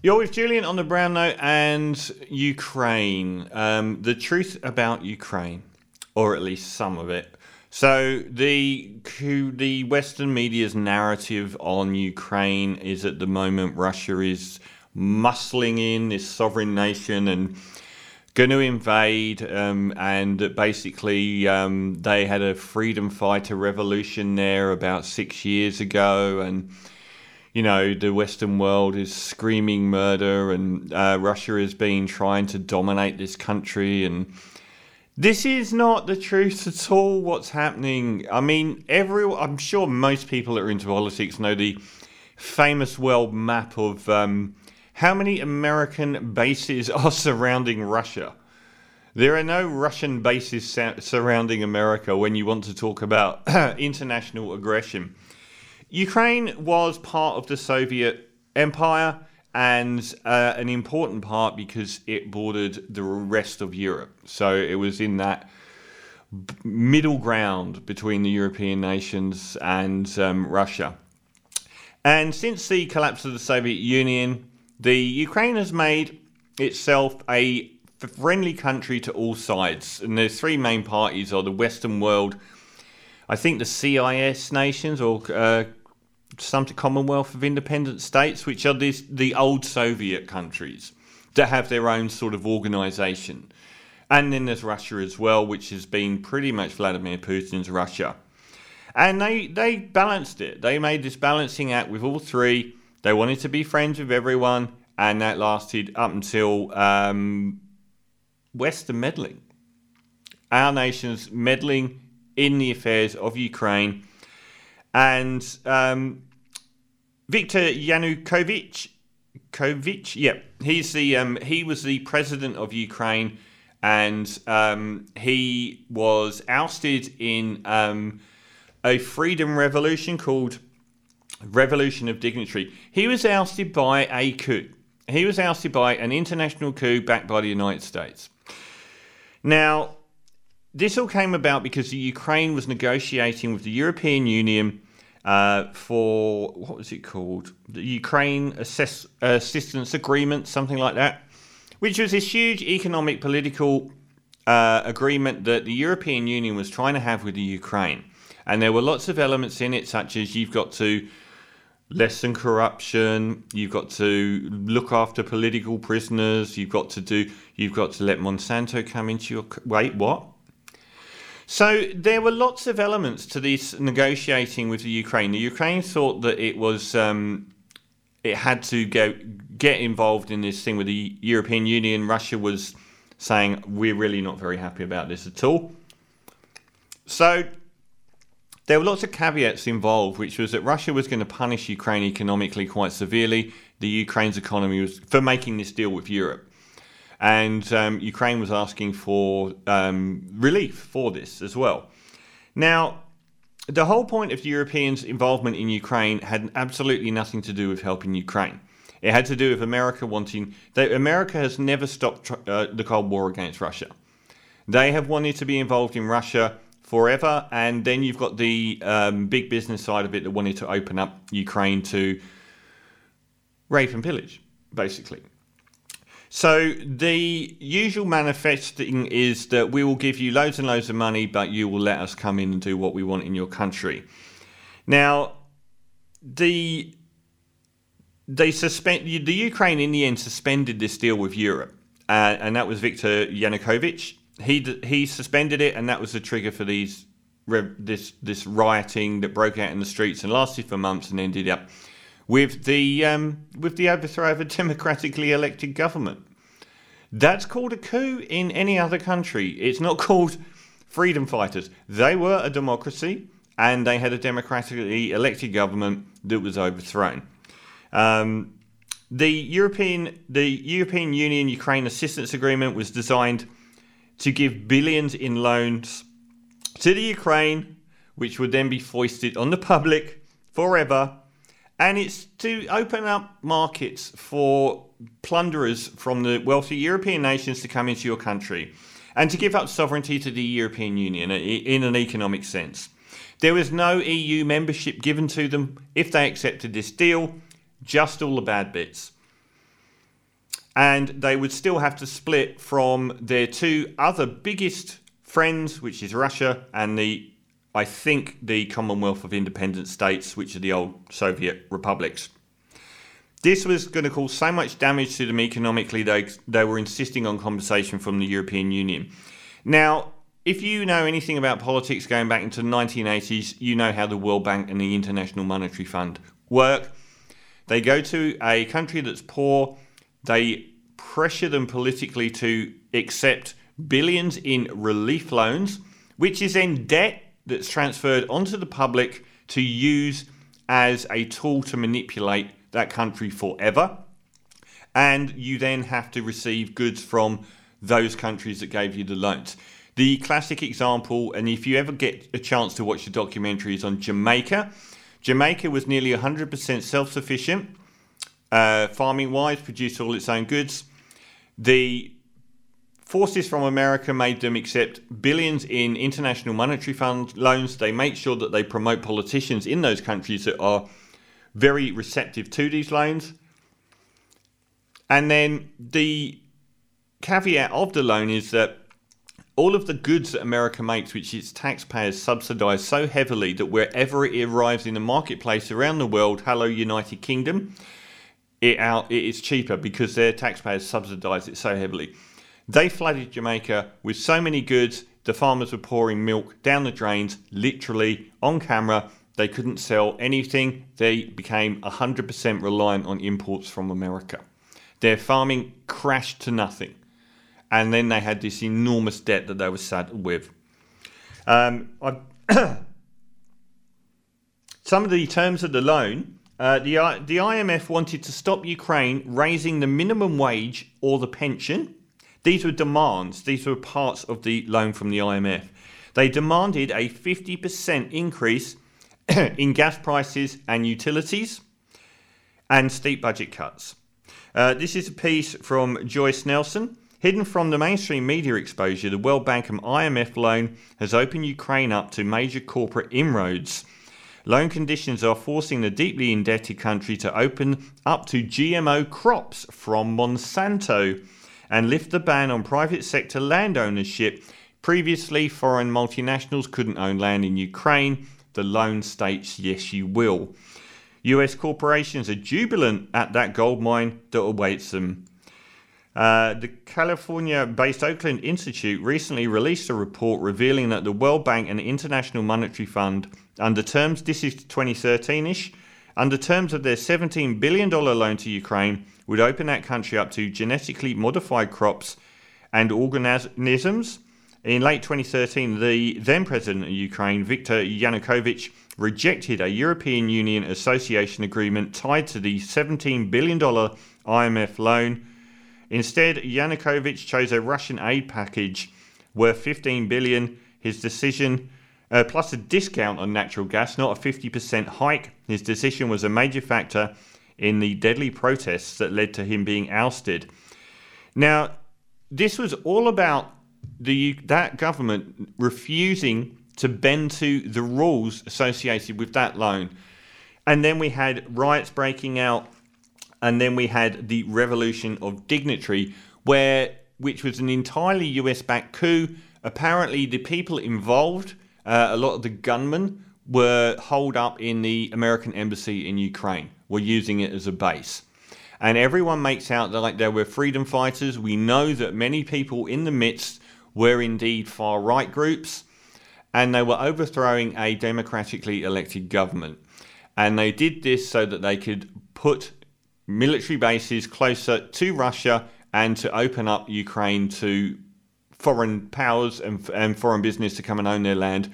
You're with Julian on the Brown Note and Ukraine. Um, the truth about Ukraine, or at least some of it. So the the Western media's narrative on Ukraine is at the moment Russia is muscling in this sovereign nation and going to invade, um, and basically um, they had a freedom fighter revolution there about six years ago, and you know, the Western world is screaming murder and uh, Russia has been trying to dominate this country. And this is not the truth at all, what's happening. I mean, every, I'm sure most people that are into politics know the famous world map of um, how many American bases are surrounding Russia. There are no Russian bases surrounding America when you want to talk about international aggression. Ukraine was part of the Soviet Empire and uh, an important part because it bordered the rest of Europe. So it was in that middle ground between the European nations and um, Russia. And since the collapse of the Soviet Union, the Ukraine has made itself a friendly country to all sides. And the three main parties: are the Western world, I think the CIS nations or uh, some Commonwealth of Independent States, which are this, the old Soviet countries that have their own sort of organisation. And then there's Russia as well, which has been pretty much Vladimir Putin's Russia. And they, they balanced it. They made this balancing act with all three. They wanted to be friends with everyone, and that lasted up until um, Western meddling. Our nation's meddling in the affairs of Ukraine and um, Viktor Yanukovych, yeah, he's the um, he was the president of Ukraine, and um, he was ousted in um, a freedom revolution called Revolution of Dignity. He was ousted by a coup. He was ousted by an international coup backed by the United States. Now, this all came about because the Ukraine was negotiating with the European Union uh, for what was it called? The Ukraine Assess- Assistance Agreement, something like that, which was this huge economic political uh, agreement that the European Union was trying to have with the Ukraine. And there were lots of elements in it, such as you've got to lessen corruption, you've got to look after political prisoners, you've got to do, you've got to let Monsanto come into your. Wait, what? So there were lots of elements to this negotiating with the Ukraine. The Ukraine thought that it was um, it had to go get involved in this thing with the European Union. Russia was saying we're really not very happy about this at all. So there were lots of caveats involved, which was that Russia was going to punish Ukraine economically quite severely. The Ukraine's economy was for making this deal with Europe and um, Ukraine was asking for um, relief for this as well. Now, the whole point of the Europeans' involvement in Ukraine had absolutely nothing to do with helping Ukraine. It had to do with America wanting. America has never stopped uh, the Cold War against Russia. They have wanted to be involved in Russia forever, and then you've got the um, big business side of it that wanted to open up Ukraine to rape and pillage, basically. So the usual manifesting is that we will give you loads and loads of money, but you will let us come in and do what we want in your country. Now, the they suspend the Ukraine in the end suspended this deal with Europe, uh, and that was Viktor Yanukovych. He he suspended it, and that was the trigger for these this this rioting that broke out in the streets and lasted for months and ended up with the um, with the overthrow of a democratically elected government. That's called a coup in any other country. It's not called freedom fighters. They were a democracy and they had a democratically elected government that was overthrown. Um, the European the European Union Ukraine assistance agreement was designed to give billions in loans to the Ukraine, which would then be foisted on the public forever and it's to open up markets for plunderers from the wealthy European nations to come into your country and to give up sovereignty to the European Union uh, in an economic sense. There was no EU membership given to them if they accepted this deal, just all the bad bits. and they would still have to split from their two other biggest friends, which is Russia and the, I think, the Commonwealth of Independent States, which are the old Soviet republics. This was going to cause so much damage to them economically, they, they were insisting on compensation from the European Union. Now, if you know anything about politics going back into the 1980s, you know how the World Bank and the International Monetary Fund work. They go to a country that's poor, they pressure them politically to accept billions in relief loans, which is then debt that's transferred onto the public to use as a tool to manipulate that country forever. And you then have to receive goods from those countries that gave you the loans. The classic example, and if you ever get a chance to watch the documentary, is on Jamaica. Jamaica was nearly 100% self sufficient, uh, farming wise, produced all its own goods. The forces from America made them accept billions in international monetary fund loans. They make sure that they promote politicians in those countries that are very receptive to these loans. And then the caveat of the loan is that all of the goods that America makes, which its taxpayers subsidize so heavily that wherever it arrives in the marketplace around the world, hello, United Kingdom, it out it is cheaper because their taxpayers subsidize it so heavily. They flooded Jamaica with so many goods, the farmers were pouring milk down the drains, literally on camera. They couldn't sell anything. They became 100% reliant on imports from America. Their farming crashed to nothing. And then they had this enormous debt that they were saddled with. Um, some of the terms of the loan uh, the, the IMF wanted to stop Ukraine raising the minimum wage or the pension. These were demands, these were parts of the loan from the IMF. They demanded a 50% increase in gas prices and utilities and steep budget cuts. Uh, this is a piece from Joyce Nelson. Hidden from the mainstream media exposure, the World Bank and IMF loan has opened Ukraine up to major corporate inroads Loan conditions are forcing the deeply indebted country to open up to GMO crops from Monsanto and lift the ban on private sector land ownership. Previously, foreign multinationals couldn't own land in Ukraine. The loan states, yes, you will. US corporations are jubilant at that gold mine that awaits them. Uh, the California based Oakland Institute recently released a report revealing that the World Bank and International Monetary Fund, under terms, this is 2013 ish, under terms of their $17 billion loan to Ukraine, would open that country up to genetically modified crops and organisms. In late 2013, the then president of Ukraine, Viktor Yanukovych, rejected a European Union association agreement tied to the $17 billion IMF loan Instead, Yanukovych chose a Russian aid package worth 15 billion. His decision, uh, plus a discount on natural gas, not a 50% hike. His decision was a major factor in the deadly protests that led to him being ousted. Now, this was all about the that government refusing to bend to the rules associated with that loan. And then we had riots breaking out and then we had the Revolution of Dignitary, where which was an entirely US-backed coup. Apparently, the people involved, uh, a lot of the gunmen, were holed up in the American embassy in Ukraine. Were using it as a base. And everyone makes out that like there were freedom fighters. We know that many people in the midst were indeed far right groups, and they were overthrowing a democratically elected government. And they did this so that they could put military bases closer to Russia and to open up Ukraine to foreign powers and, and foreign business to come and own their land,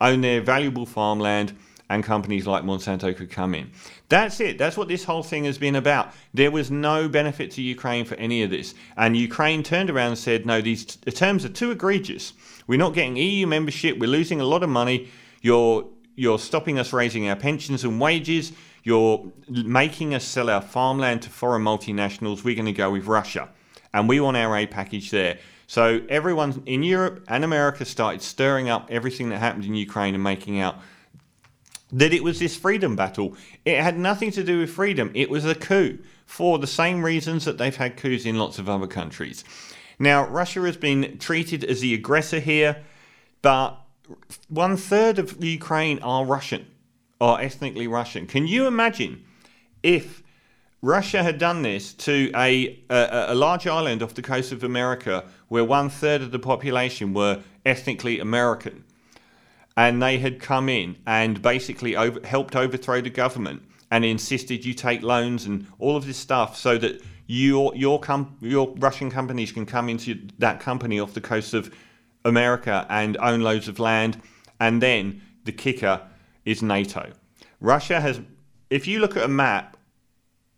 own their valuable farmland, and companies like Monsanto could come in. That's it. That's what this whole thing has been about. There was no benefit to Ukraine for any of this. And Ukraine turned around and said, no, these t- terms are too egregious. We're not getting EU membership. We're losing a lot of money. You're, you're stopping us raising our pensions and wages. You're making us sell our farmland to foreign multinationals. We're going to go with Russia. And we want our aid package there. So everyone in Europe and America started stirring up everything that happened in Ukraine and making out that it was this freedom battle. It had nothing to do with freedom. It was a coup. for the same reasons that they've had coups in lots of other countries. Now, Russia has been treated as the aggressor here, but one third of Ukraine are Russian, are ethnically Russian. Can you imagine if Russia had done this to a, a, a large island off the coast of America where one third of the population were ethnically American? and they had come in and basically over, helped overthrow the government and insisted you take loans and all of this stuff so that your your com- your Russian companies can come into that company off the coast of America and own loads of land and then the kicker is NATO. Russia has if you look at a map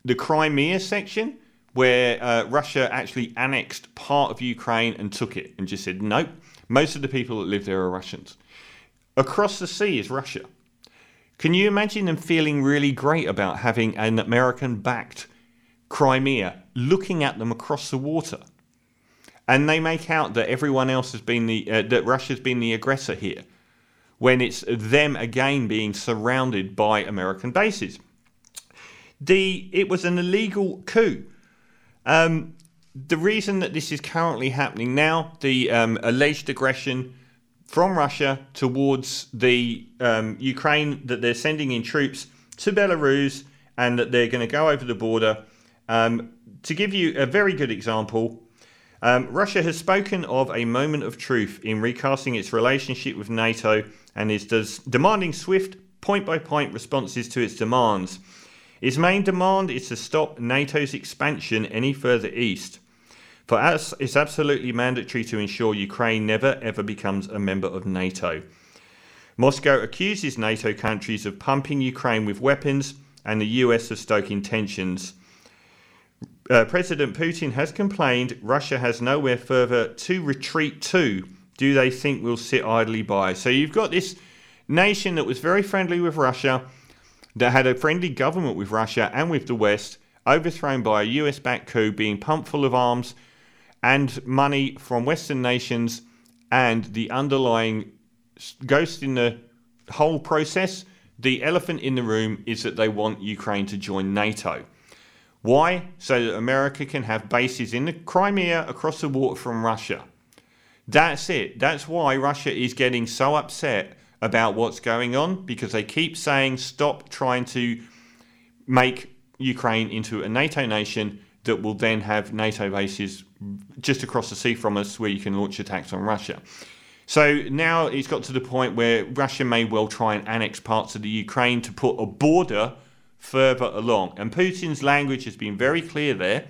the Crimea section where uh, Russia actually annexed part of Ukraine and took it and just said nope most of the people that live there are Russians Across the sea is Russia. Can you imagine them feeling really great about having an American backed Crimea looking at them across the water? And they make out that everyone else has been the, uh, that Russia's been the aggressor here, when it's them again being surrounded by American bases. It was an illegal coup. Um, the reason that this is currently happening now, the um, alleged aggression from Russia towards the um, Ukraine that they're sending in troops to Belarus and that they're going to go over the border. Um, to give you a very good example, um, Russia has spoken of a moment of truth in recasting its relationship with NATO and is demanding swift, point by point responses to its demands. Its main demand is to stop NATO's expansion any further east. For us, it's absolutely mandatory to ensure Ukraine never ever becomes a member of NATO. Moscow accuses NATO countries of pumping Ukraine with weapons and the US of stoking tensions. Uh, President Putin has complained Russia has nowhere further to retreat to. Do they think we'll sit idly by? So you've got this nation that was very friendly with Russia, that had a friendly government with Russia and with the West, overthrown by a US backed coup, being pumped full of arms and money from Western nations and the underlying ghost in the whole process, the elephant in the room is that they want Ukraine to join NATO. Why? So that America can have bases in the Crimea across the water from Russia. That's it. That's why Russia is getting so upset about what's going on because they keep saying stop trying to make Ukraine into a NATO nation that will then have NATO bases just across the sea from us where you can launch attacks on Russia. So now it's got to the point where Russia may well try and annex parts of the Ukraine to put a border further along. And Putin's language has been very clear there.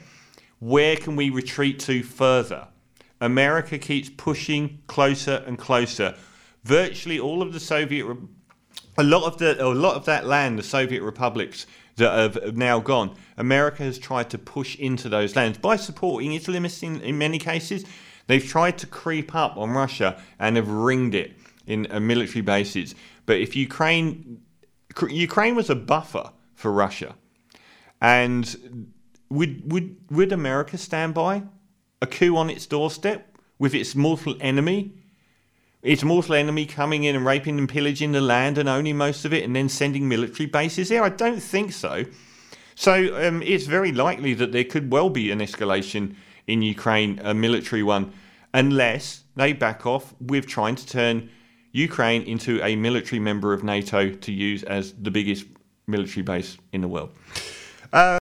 Where can we retreat to further? America keeps pushing closer and closer. Virtually all of the Soviet, a lot of the, a lot of that land, the Soviet republics, that have now gone. America has tried to push into those lands by supporting Islamists in, in many cases. They've tried to creep up on Russia and have ringed it in uh, military bases. But if Ukraine, Ukraine was a buffer for Russia, and would would would America stand by a coup on its doorstep with its mortal enemy its mortal enemy coming in and raping and pillaging the land and owning most of it and then sending military bases there? I don't think so. So um, it's very likely that there could well be an escalation in Ukraine, a military one, unless they back off with trying to turn Ukraine into a military member of NATO to use as the biggest military base in the world. Uh,